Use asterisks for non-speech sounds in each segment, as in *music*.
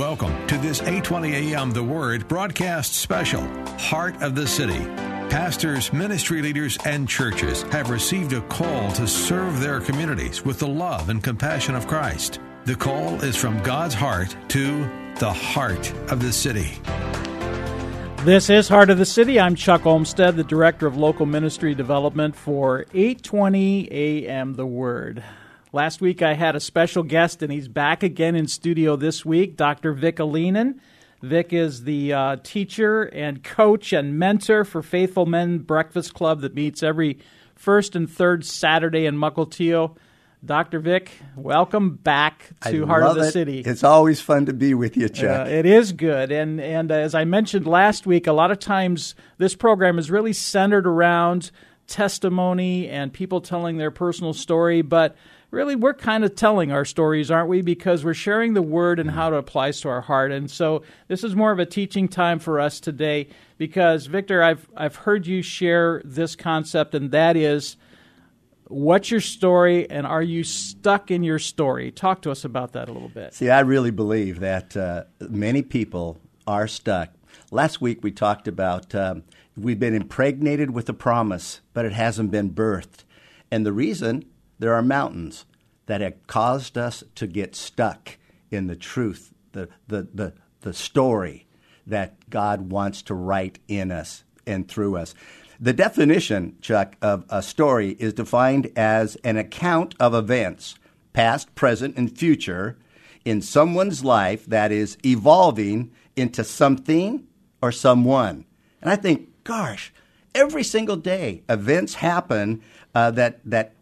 Welcome to this 820 AM The Word broadcast special, Heart of the City. Pastors, ministry leaders, and churches have received a call to serve their communities with the love and compassion of Christ. The call is from God's heart to the heart of the city. This is Heart of the City. I'm Chuck Olmstead, the Director of Local Ministry Development for 820 AM The Word. Last week I had a special guest, and he's back again in studio this week, Dr. Vic Alinen. Vic is the uh, teacher and coach and mentor for Faithful Men Breakfast Club that meets every first and third Saturday in Mukilteo. Dr. Vic, welcome back to I Heart of the it. City. It's always fun to be with you, Chuck. Uh, it is good, and and as I mentioned last week, a lot of times this program is really centered around testimony and people telling their personal story, but really we're kind of telling our stories, aren't we? Because we're sharing the word and how it applies to our heart. And so this is more of a teaching time for us today because Victor, I've I've heard you share this concept and that is what's your story and are you stuck in your story? Talk to us about that a little bit. See, I really believe that uh, many people are stuck. Last week we talked about um, we've been impregnated with a promise, but it hasn't been birthed. And the reason there are mountains that have caused us to get stuck in the truth, the, the, the, the story that God wants to write in us and through us. The definition, Chuck, of a story is defined as an account of events, past, present, and future, in someone's life that is evolving into something or someone. And I think, gosh, every single day events happen uh, that, that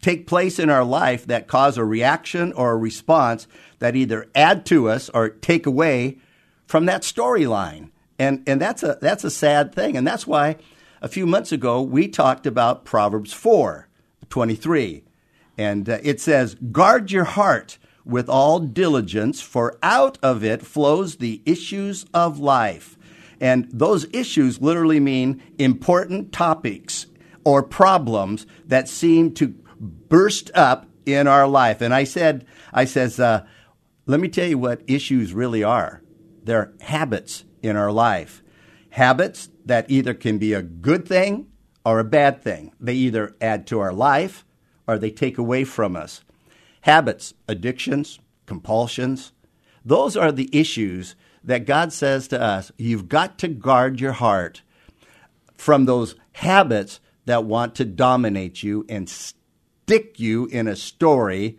take place in our life that cause a reaction or a response that either add to us or take away from that storyline. And, and that's, a, that's a sad thing. And that's why a few months ago we talked about Proverbs 4 23. And uh, it says, Guard your heart with all diligence, for out of it flows the issues of life. And those issues literally mean important topics or problems that seem to burst up in our life. And I said, I says, uh, let me tell you what issues really are. They're habits in our life. Habits that either can be a good thing or a bad thing. They either add to our life or they take away from us. Habits, addictions, compulsions, those are the issues that God says to us you've got to guard your heart from those habits that want to dominate you and stick you in a story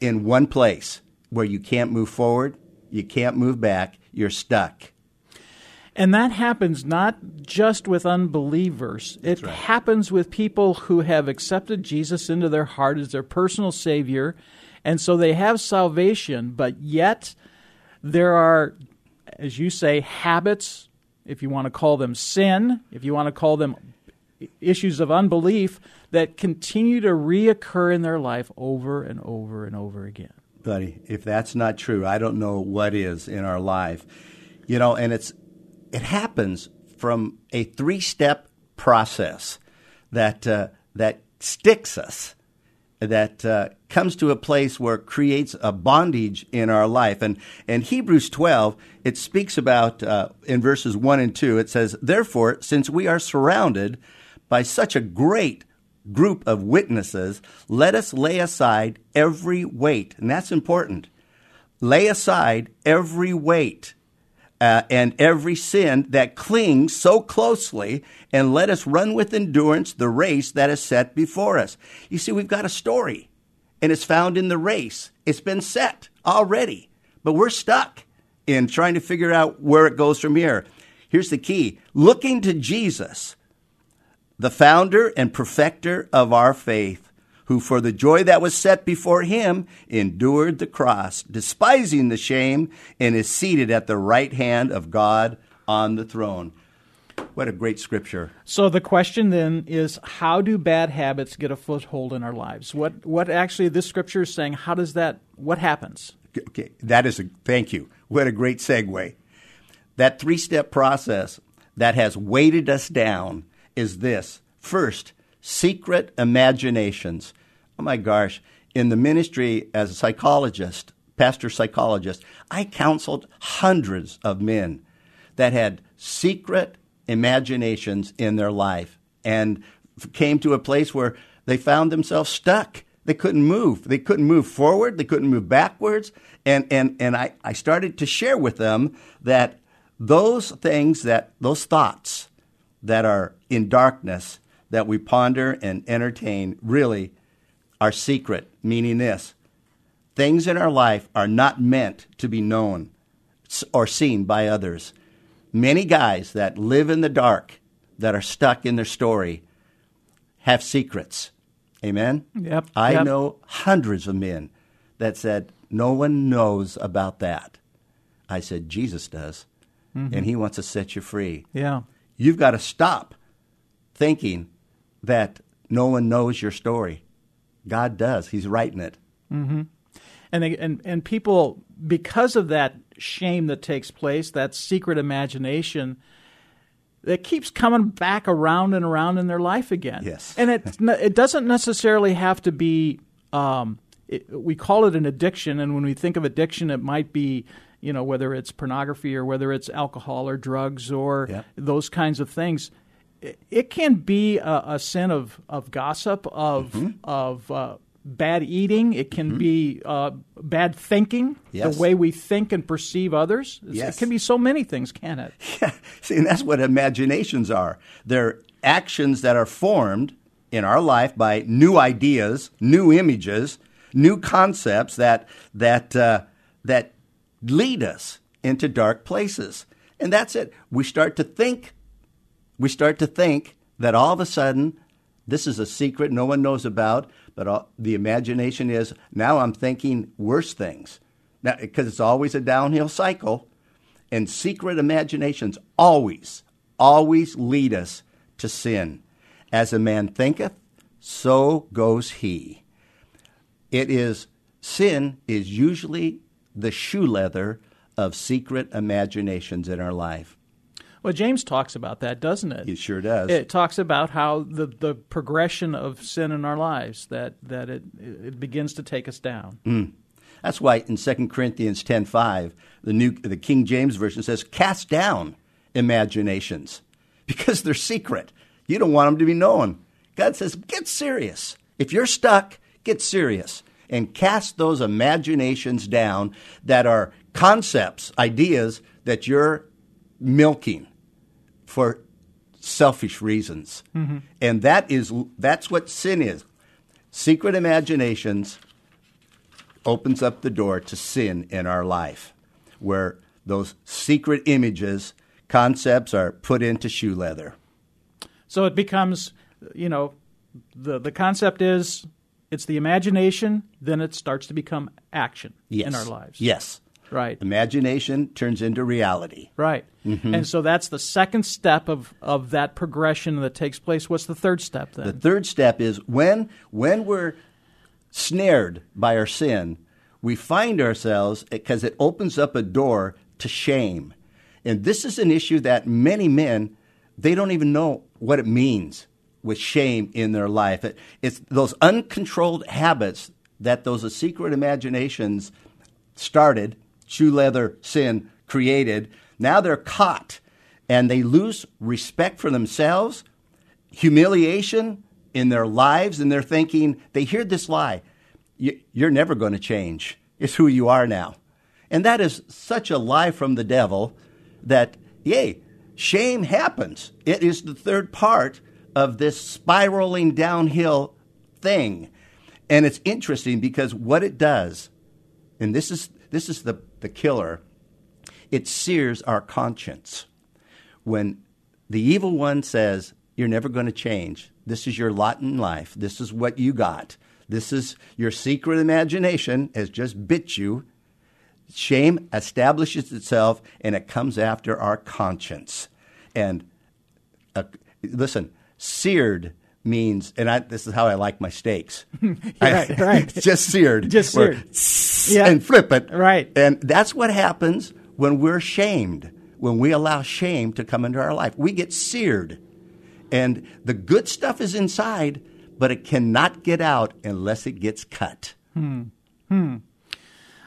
in one place where you can't move forward, you can't move back, you're stuck. And that happens not just with unbelievers. That's it right. happens with people who have accepted Jesus into their heart as their personal Savior. And so they have salvation, but yet there are, as you say, habits, if you want to call them sin, if you want to call them issues of unbelief that continue to reoccur in their life over and over and over again. Buddy, if that's not true, I don't know what is in our life. You know, and it's it happens from a three-step process that uh, that sticks us, that uh, comes to a place where it creates a bondage in our life. And in Hebrews 12, it speaks about uh, in verses 1 and 2, it says, Therefore, since we are surrounded by such a great group of witnesses, let us lay aside every weight. And that's important. Lay aside every weight uh, and every sin that clings so closely, and let us run with endurance the race that is set before us. You see, we've got a story, and it's found in the race. It's been set already, but we're stuck in trying to figure out where it goes from here. Here's the key looking to Jesus the founder and perfecter of our faith, who for the joy that was set before him endured the cross, despising the shame, and is seated at the right hand of God on the throne. What a great scripture. So the question then is how do bad habits get a foothold in our lives? What what actually this scripture is saying, how does that what happens? Okay, that is a thank you. What a great segue. That three-step process that has weighted us down is this. First, secret imaginations. Oh my gosh, in the ministry as a psychologist, pastor psychologist, I counseled hundreds of men that had secret imaginations in their life and came to a place where they found themselves stuck. They couldn't move. They couldn't move forward. They couldn't move backwards. And, and, and I, I started to share with them that those things, that those thoughts that are in darkness that we ponder and entertain really are secret, meaning this things in our life are not meant to be known or seen by others many guys that live in the dark, that are stuck in their story, have secrets. Amen? Yep. I yep. know hundreds of men that said, No one knows about that. I said, Jesus does. Mm-hmm. And he wants to set you free. Yeah. You've got to stop thinking that no one knows your story. God does. He's writing it. Mm-hmm. And, they, and and people because of that shame that takes place, that secret imagination that keeps coming back around and around in their life again. Yes. And it it doesn't necessarily have to be um, it, we call it an addiction and when we think of addiction it might be you know whether it's pornography or whether it's alcohol or drugs or yep. those kinds of things it, can be a, a, sin of, of gossip of mm-hmm. of uh, bad eating. It can mm-hmm. be uh, bad thinking, yes. the way we think and perceive others. Yes. It can be so many things, can it? *laughs* Yeah. See, and that's what imaginations are. They're actions that are formed in our life by new ideas, new images, new concepts that that uh, that lead us into dark places. And that's it. We start to think. We start to think that all of a sudden this is a secret no one knows about but all, the imagination is now I'm thinking worse things. Now, because it's always a downhill cycle, and secret imaginations always, always lead us to sin. As a man thinketh, so goes he. It is sin is usually the shoe leather of secret imaginations in our life. Well, James talks about that, doesn't it? It sure does. It talks about how the, the progression of sin in our lives that that it it begins to take us down. Mm. That's why in 2 Corinthians 10:5, the new the King James version says cast down imaginations *laughs* because they're secret. You don't want them to be known. God says get serious. If you're stuck, get serious and cast those imaginations down that are concepts, ideas that you're milking for selfish reasons. Mm-hmm. And that is that's what sin is. Secret imaginations opens up the door to sin in our life where those secret images, concepts are put into shoe leather. So it becomes, you know, the the concept is it's the imagination, then it starts to become action yes. in our lives. Yes. Right. Imagination turns into reality. Right. Mm-hmm. And so that's the second step of, of that progression that takes place. What's the third step then? The third step is when when we're snared by our sin, we find ourselves because it opens up a door to shame. And this is an issue that many men they don't even know what it means with shame in their life. It, it's those uncontrolled habits that those secret imaginations started shoe leather sin created. Now they're caught and they lose respect for themselves, humiliation in their lives, and they're thinking, they hear this lie you're never going to change. It's who you are now. And that is such a lie from the devil that, yay, shame happens. It is the third part of this spiraling downhill thing. And it's interesting because what it does, and this is this is the, the killer. It sears our conscience. When the evil one says, You're never going to change, this is your lot in life, this is what you got, This is your secret imagination has just bit you. Shame establishes itself and it comes after our conscience. And uh, listen, seared means, and I, this is how I like my steaks. *laughs* right, right. *laughs* *laughs* just seared. Just seared. Yeah. And flip it. Right. And that's what happens when we're shamed, when we allow shame to come into our life. We get seared. And the good stuff is inside, but it cannot get out unless it gets cut. Hmm.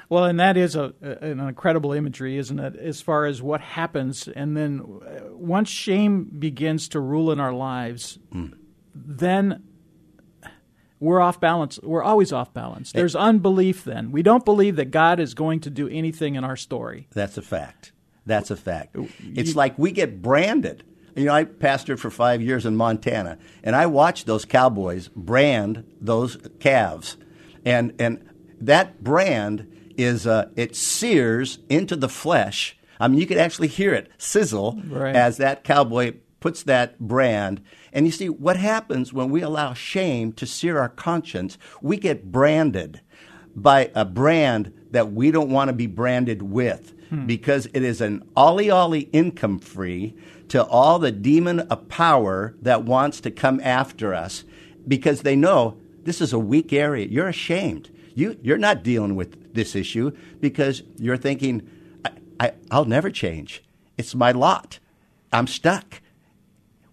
Well, and that is a, an incredible imagery, isn't it? As far as what happens, and then uh, once shame begins to rule in our lives, then we're off balance. We're always off balance. There's unbelief. Then we don't believe that God is going to do anything in our story. That's a fact. That's a fact. It's like we get branded. You know, I pastored for five years in Montana, and I watched those cowboys brand those calves, and and that brand is uh, it sears into the flesh. I mean, you could actually hear it sizzle Right. as that cowboy puts that brand. And you see, what happens when we allow shame to sear our conscience? We get branded by a brand that we don't want to be branded with hmm. because it is an ollie ollie income free to all the demon of power that wants to come after us because they know this is a weak area. You're ashamed. You, you're not dealing with this issue because you're thinking, I, I, I'll never change. It's my lot. I'm stuck,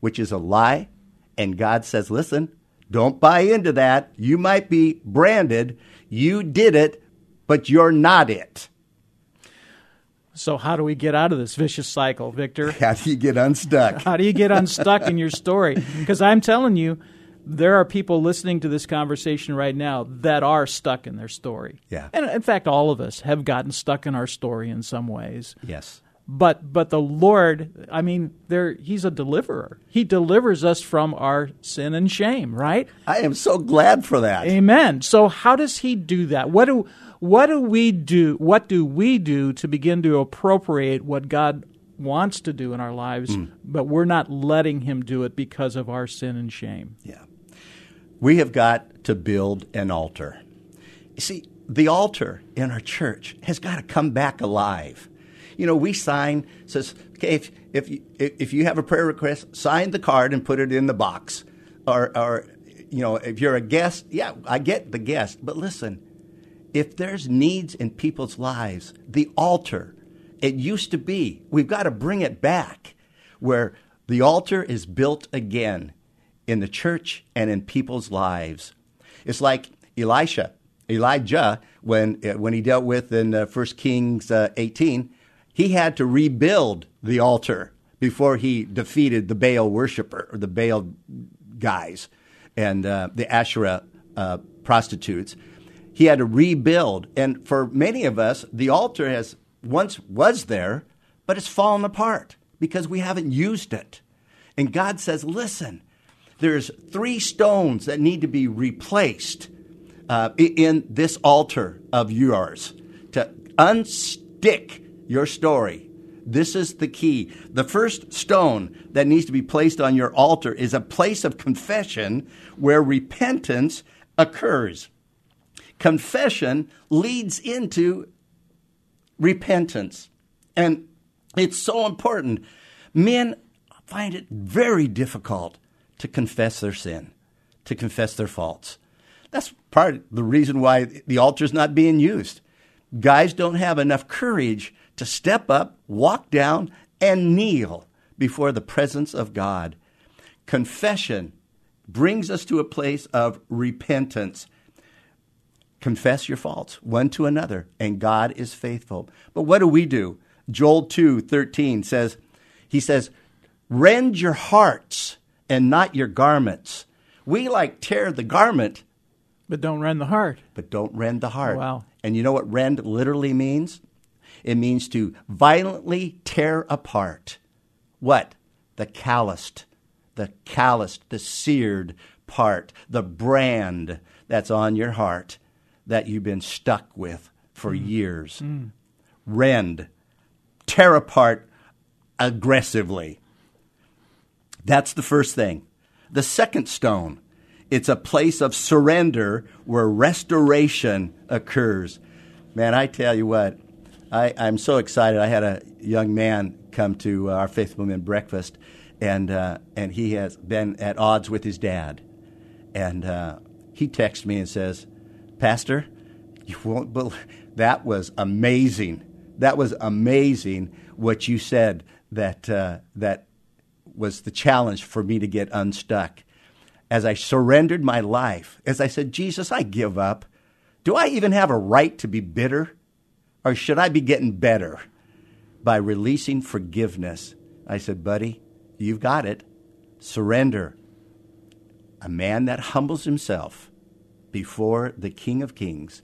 which is a lie. And God says, listen, don't buy into that. You might be branded. You did it, but you're not it. So how do we get out of this vicious cycle, Victor? *laughs* How do you get unstuck? How do you get unstuck in your story? *laughs* Because I'm telling you, there are people listening to this conversation right now that are stuck in their story. Yeah. And in fact, all of us have gotten stuck in our story in some ways. yes. But but the Lord, I mean, there he's a deliverer. He delivers us from our sin and shame, right? I am so glad for that. Amen. So how does he do that? What do what do we do? What do we do to begin to appropriate what God wants to do in our lives, hmm. but we're not letting him do it because of our sin and shame? Yeah. We have got to build an altar. You see, the altar in our church has got to come back alive. You know, we sign says, okay, if if you, if you have a prayer request, sign the card and put it in the box. Or or you know, if you're a guest, yeah, I get the guest, but listen, if there's needs in people's lives, the altar, it used to be, we've got to bring it back where the altar is built again in the church and in people's lives. It's like Elisha, Elijah, when, when he dealt with in uh, 1 Kings uh, 18, he had to rebuild the altar before he defeated the Baal worshiper or the Baal guys and uh, the Asherah uh, prostitutes. He had to rebuild, and for many of us, the altar has once was there, but it's fallen apart because we haven't used it. And God says, "Listen, there's three stones that need to be replaced uh, in this altar of yours to unstick your story. This is the key. The first stone that needs to be placed on your altar is a place of confession where repentance occurs. Confession leads into repentance. And it's so important. Men find it very difficult to confess their sin, to confess their faults. That's part of the reason why the altar is not being used. Guys don't have enough courage to step up, walk down, and kneel before the presence of God. Confession brings us to a place of repentance confess your faults one to another and god is faithful but what do we do joel 2 13 says he says rend your hearts and not your garments we like tear the garment But don't rend the heart. but don't rend the heart Wow. and you know what rend literally means it means to violently tear apart. What? The calloused the calloused the seared part the brand that's on your heart that you've been stuck with for mm. years. Mm. Rend. Tear apart aggressively. That's the first thing. The second stone It's a place of surrender where restoration occurs. Man, I tell you what, I, I'm so excited. I had a young man come to our Faithful Men breakfast, and, uh, and he has been at odds with his dad. And uh, he texts me and says, Pastor, you won't believe *laughs* that was amazing. That was amazing what you said that, uh, that was the challenge for me to get unstuck. As I surrendered my life, as I said, Jesus, I give up. Do I even have a right to be bitter? Or should I be getting better by releasing forgiveness? I said, buddy, you've got it. Surrender. A man that humbles himself before the King of Kings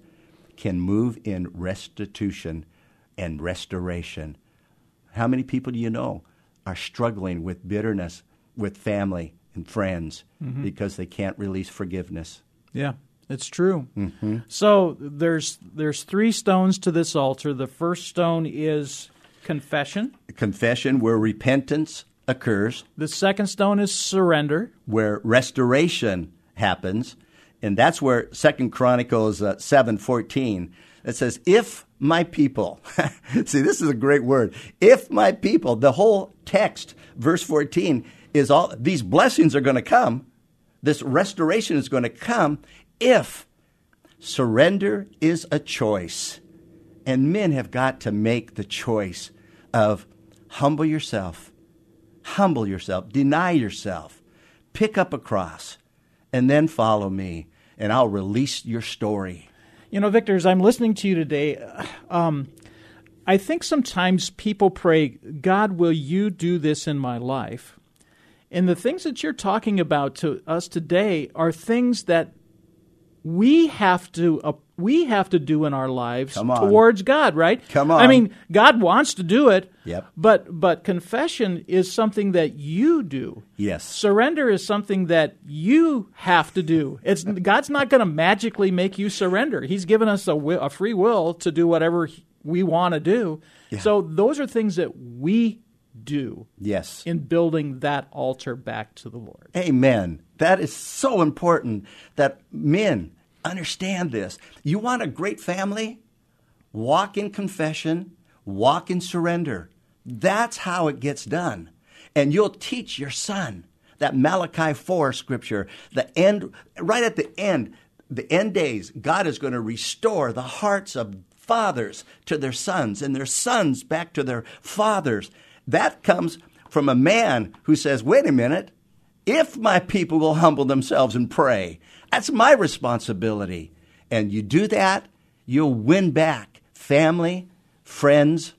can move in restitution and restoration. How many people do you know are struggling with bitterness with family and friends mm-hmm. because they can't release forgiveness? Yeah, it's true. Mm-hmm. So there's there's three stones to this altar. The first stone is confession. Confession, where repentance occurs. The second stone is surrender, where restoration happens, and that's where Second Chronicles uh, seven fourteen it says, "If my people," *laughs* see, this is a great word. If my people, the whole text, verse fourteen, is all these blessings are going to come. This restoration is going to come if surrender is a choice. And men have got to make the choice of humble yourself, humble yourself, deny yourself, pick up a cross, and then follow me, and I'll release your story. You know, Victor, as I'm listening to you today, um, I think sometimes people pray, God, will you do this in my life? And the things that you're talking about to us today are things that we have to uh, we have to do in our lives towards God, right? Come on. I mean, God wants to do it. Yep. But but confession is something that you do. Yes. Surrender is something that you have to do. It's God's not going to magically make you surrender. He's given us a, a free will to do whatever we want to do. Yeah. So those are things that we do. Yes. In building that altar back to the Lord. Amen. That is so important that men understand this. You want a great family? Walk in confession, walk in surrender. That's how it gets done. And you'll teach your son that Malachi 4 scripture, the end, right at the end, the end days, God is going to restore the hearts of fathers to their sons and their sons back to their fathers. That comes from a man who says, wait a minute, if my people will humble themselves and pray, that's my responsibility. And you do that, you'll win back family, friends,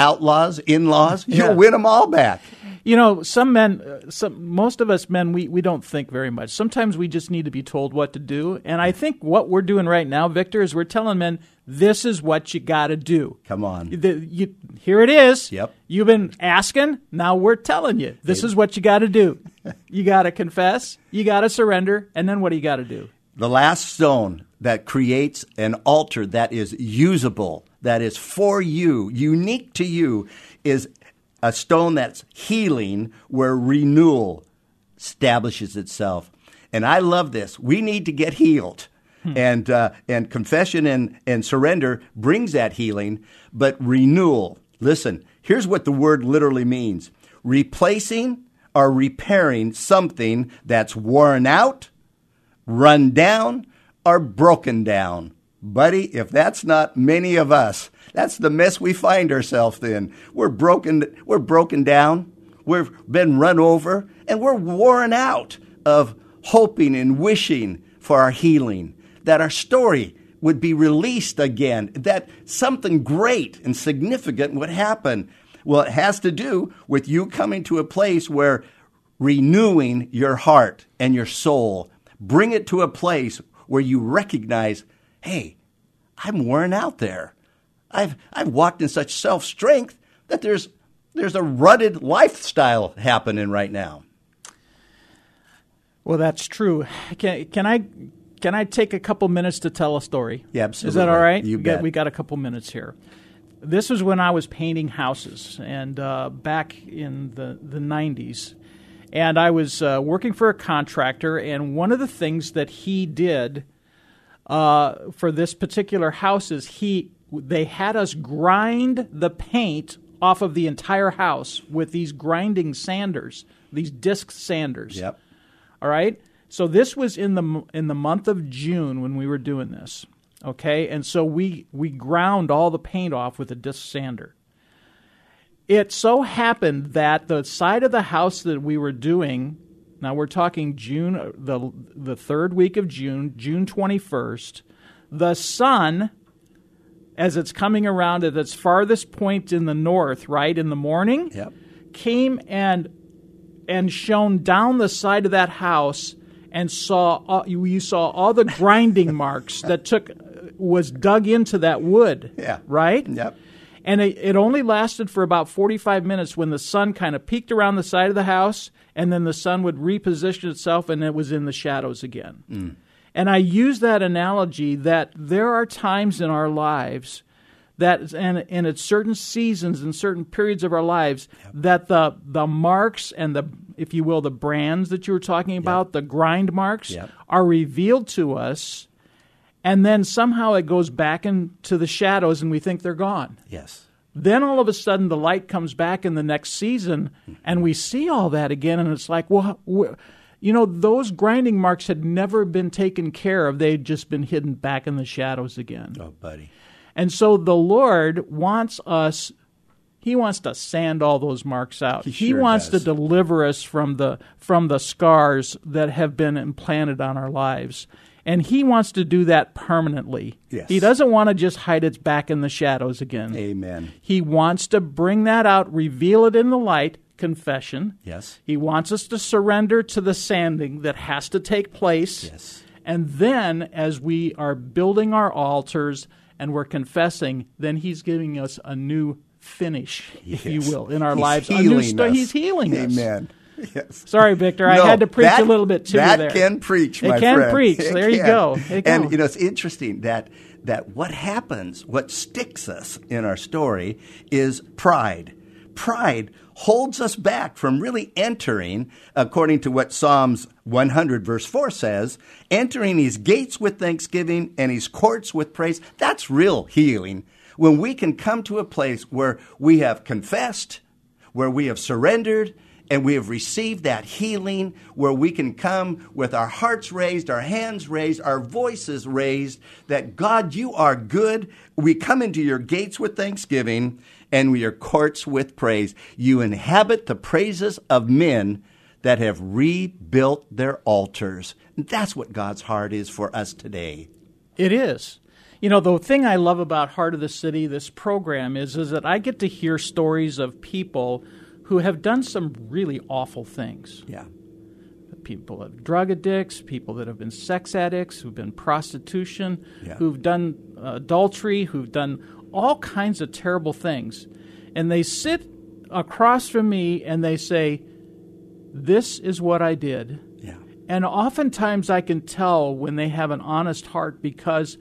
outlaws, in laws. You'll yeah. win them all back. You know, some men, uh, some, most of us men, we, we don't think very much. Sometimes we just need to be told what to do. And I think what we're doing right now, Victor, is we're telling men this is what you got to do. Come on. The, you, here it is. Yep. You've been asking. Now we're telling you. This is what you got to do. *laughs* you got to confess. You got to surrender. And then what do you got to do? The last stone that creates an altar that is usable, that is for you, unique to you, is a stone that's healing where renewal establishes itself. And I love this. We need to get healed. Hmm. And, uh, and confession and, and surrender brings that healing, but renewal. Listen, here's what the word literally means replacing or repairing something that's worn out, run down, or broken down. Buddy, if that's not many of us, that's the mess we find ourselves in. We're broken, we're broken down, we've been run over, and we're worn out of hoping and wishing for our healing that our story would be released again, that something great and significant would happen. Well, it has to do with you coming to a place where renewing your heart and your soul, bring it to a place where you recognize, hey, I'm worn out there. I've, I've walked in such self strength that there's, there's a rutted lifestyle happening right now. Well, that's true. Can, can I can I take a couple minutes to tell a story? Yeah, absolutely. Is that all right? You we bet. Got, we got a couple minutes here. This was when I was painting houses, and uh, back in the the '90s, and I was uh, working for a contractor, and one of the things that he did uh, for this particular house is he they had us grind the paint off of the entire house with these grinding sanders, these disc sanders. Yep. All right. So this was in the in the month of June when we were doing this. Okay, and so we we ground all the paint off with a disc sander. It so happened that the side of the house that we were doing, now we're talking June uh, the the third week of June, June twenty first, the sun as it's coming around at its farthest point in the north, right in the morning, Yep. came and and shone down the side of that house and saw all, you, you saw all the grinding marks *laughs* that took uh, was dug into that wood. Yeah. Right. Yep. And it, it only lasted for about 45 minutes when the sun kind of peeked around the side of the house, and then the sun would reposition itself and it was in the shadows again. Mm. And I use that analogy that there are times in our lives that, and, and at certain seasons and certain periods of our lives, that the, the marks and the, if you will, the brands that you were talking about, the grind marks, Yep. are revealed to us. And then somehow it goes back into the shadows and we think they're gone. Yes. Then all of a sudden the light comes back in the next season and we see all that again and it's like, well, you know, those grinding marks had never been taken care of. They'd just been hidden back in the shadows again. Oh, buddy. And so the Lord wants us he wants to sand all those marks out. He sure wants does. to deliver us from the from the scars that have been implanted on our lives. And he wants to do that permanently. Yes. He doesn't want to just hide its back in the shadows again. Amen. He wants to bring that out, reveal it in the light, confession. Yes. He wants us to surrender to the sanding that has to take place. Yes. And then, as we are building our altars and we're confessing, then He's giving us a new finish, if you will, in our He's lives. A new healing us. He's healing us. Amen. *laughs* Yes. Sorry, Victor. I had to preach that- a little bit to that there. can preach, It can friend. preach. It There you go. You and you know, it's interesting that that what happens, what sticks us in our story, is pride. Pride holds us back from really entering, according to what Psalms 100 verse 4 says, entering his gates with thanksgiving and his courts with praise. That's real healing. When we can come to a place where we have confessed, where we have surrendered and we have received that healing, where we can come with our hearts raised, our hands raised, our voices raised, that God, you are good. We come into your gates with thanksgiving and your courts with praise. You inhabit the praises of men that have rebuilt their altars. That's what God's heart is for us today. It is. You know, the thing I love about Heart of the City, this program, is, is that I get to hear stories of people who have done some really awful things. Yeah. People of drug addicts, people that have been sex addicts, who've been prostitution, Yeah. who've done uh, adultery, who've done all kinds of terrible things. And they sit across from me and they say, This is what I did. Yeah. And oftentimes I can tell when they have an honest heart because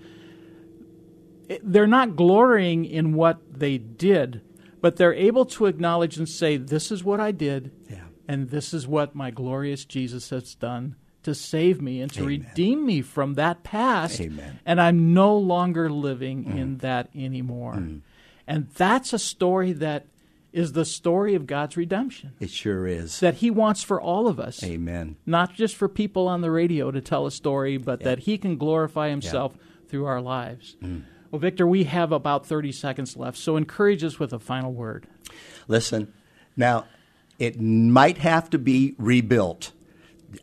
they're not glorying in what they did, but they're able to acknowledge and say, This is what I did, Yeah. and this is what my glorious Jesus has done to save me and to Amen. redeem me from that past. Amen. And I'm no longer living mm-hmm. in that anymore. Mm-hmm. And that's a story that is the story of God's redemption It sure is. that He wants for all of us Amen. not just for people on the radio to tell a story, but that he can glorify himself through our lives. Mm. Well, Victor, we have about 30 seconds left, so encourage us with a final word. Listen, now it might have to be rebuilt.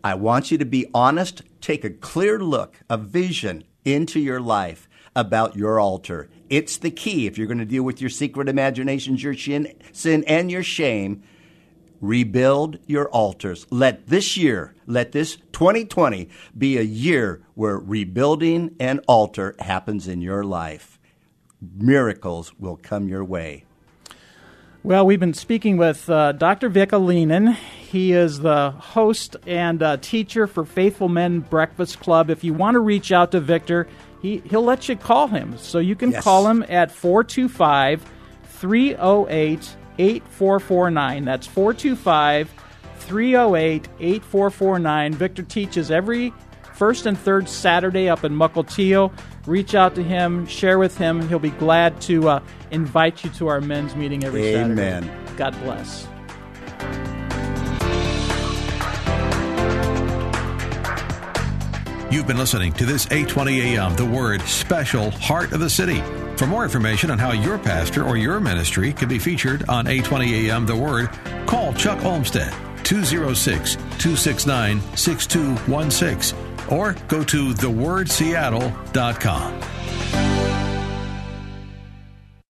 I want you to be honest. Take a clear look, a vision into your life about your altar. It's the key if you're going to deal with your secret imaginations, your sin, sin and your shame. Rebuild your altars. Let this year, let this 2020 be a year where rebuilding an altar happens in your life. Miracles will come your way. Well, we've been speaking with uh, Dr. Vic Alinen. He is the host and uh, teacher for Faithful Men Breakfast Club. If you want to reach out to Victor, he, he'll let you call him. So you can Yes. call him at 425 308 8449. That's 425 308 8449. Victor teaches every first and third Saturday up in Mukilteo. Reach out to him, share with him. He'll be glad to uh, invite you to our men's meeting every Amen. Saturday. God bless. You've been listening to this 820 AM The Word special Heart of the City. For more information on how your pastor or your ministry can be featured on 820 AM The Word, call Chuck Olmstead 206 269 6216 or go to thewordseattle.com.